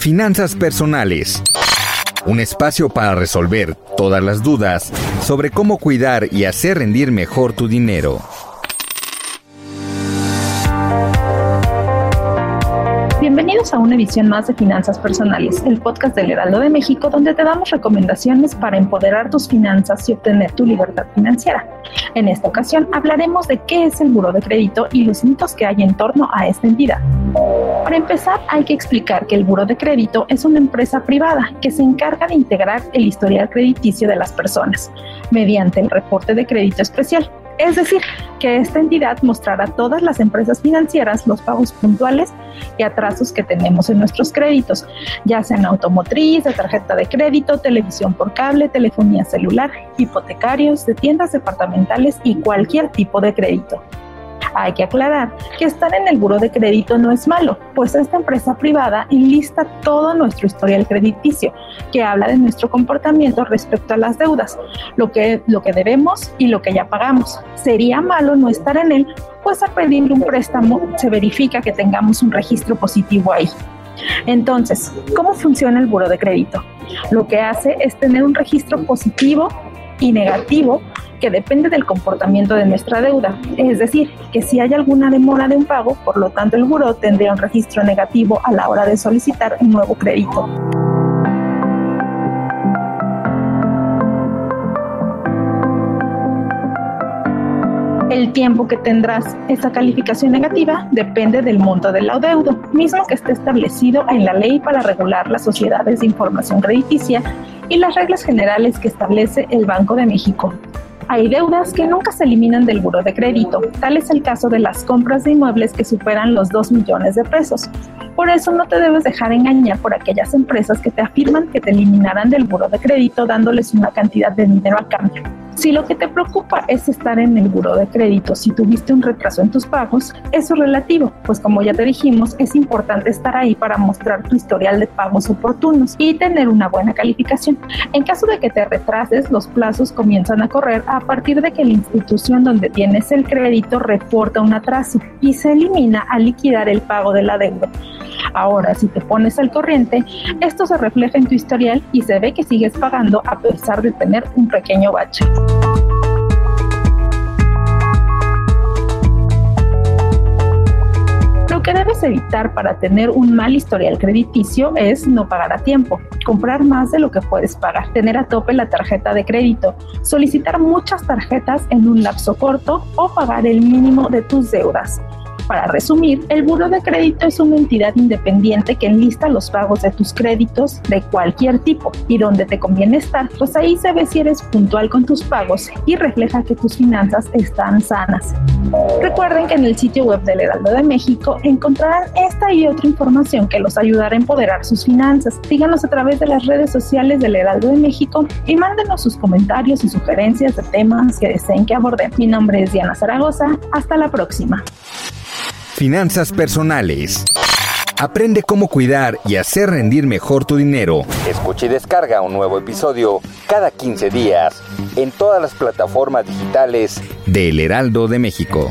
Finanzas personales. Un espacio para resolver todas las dudas sobre cómo cuidar y hacer rendir mejor tu dinero. Bienvenidos a una edición más de Finanzas Personales, el podcast del Heraldo de México, donde te damos recomendaciones para empoderar tus finanzas y obtener tu libertad financiera. En esta ocasión hablaremos de qué es el buro de crédito y los mitos que hay en torno a esta entidad. Para empezar, hay que explicar que el buro de crédito es una empresa privada que se encarga de integrar el historial crediticio de las personas mediante el reporte de crédito especial. Es decir, que esta entidad mostrará a todas las empresas financieras los pagos puntuales y atrasos que tenemos en nuestros créditos, ya sean automotriz, de tarjeta de crédito, televisión por cable, telefonía celular, hipotecarios, de tiendas departamentales y cualquier tipo de crédito. Hay que aclarar que estar en el buro de crédito no es malo, pues esta empresa privada enlista todo nuestro historial crediticio, que habla de nuestro comportamiento respecto a las deudas, lo que, lo que debemos y lo que ya pagamos. Sería malo no estar en él, pues al pedir un préstamo se verifica que tengamos un registro positivo ahí. Entonces, ¿cómo funciona el buro de crédito? Lo que hace es tener un registro positivo y negativo que depende del comportamiento de nuestra deuda. Es decir, que si hay alguna demora de un pago, por lo tanto el buró tendría un registro negativo a la hora de solicitar un nuevo crédito. El tiempo que tendrás esa calificación negativa depende del monto del adeudo, mismo que esté establecido en la ley para regular las sociedades de información crediticia y las reglas generales que establece el Banco de México. Hay deudas que nunca se eliminan del buro de crédito. Tal es el caso de las compras de inmuebles que superan los 2 millones de pesos. Por eso no te debes dejar engañar por aquellas empresas que te afirman que te eliminarán del buro de crédito dándoles una cantidad de dinero a cambio. Si lo que te preocupa es estar en el buro de crédito, si tuviste un retraso en tus pagos, eso es relativo, pues como ya te dijimos, es importante estar ahí para mostrar tu historial de pagos oportunos y tener una buena calificación. En caso de que te retrases, los plazos comienzan a correr a partir de que la institución donde tienes el crédito reporta un atraso y se elimina al liquidar el pago de la deuda. Ahora, si te pones al corriente, esto se refleja en tu historial y se ve que sigues pagando a pesar de tener un pequeño bache. Lo que debes evitar para tener un mal historial crediticio es no pagar a tiempo, comprar más de lo que puedes pagar, tener a tope la tarjeta de crédito, solicitar muchas tarjetas en un lapso corto o pagar el mínimo de tus deudas. Para resumir, el buro de crédito es una entidad independiente que enlista los pagos de tus créditos de cualquier tipo y donde te conviene estar, pues ahí se ve si eres puntual con tus pagos y refleja que tus finanzas están sanas. Recuerden que en el sitio web del Heraldo de México encontrarán esta y otra información que los ayudará a empoderar sus finanzas. Síganos a través de las redes sociales del Heraldo de México y mándenos sus comentarios y sugerencias de temas que deseen que aborden. Mi nombre es Diana Zaragoza. Hasta la próxima. Finanzas personales. Aprende cómo cuidar y hacer rendir mejor tu dinero. Escucha y descarga un nuevo episodio cada 15 días en todas las plataformas digitales de El Heraldo de México.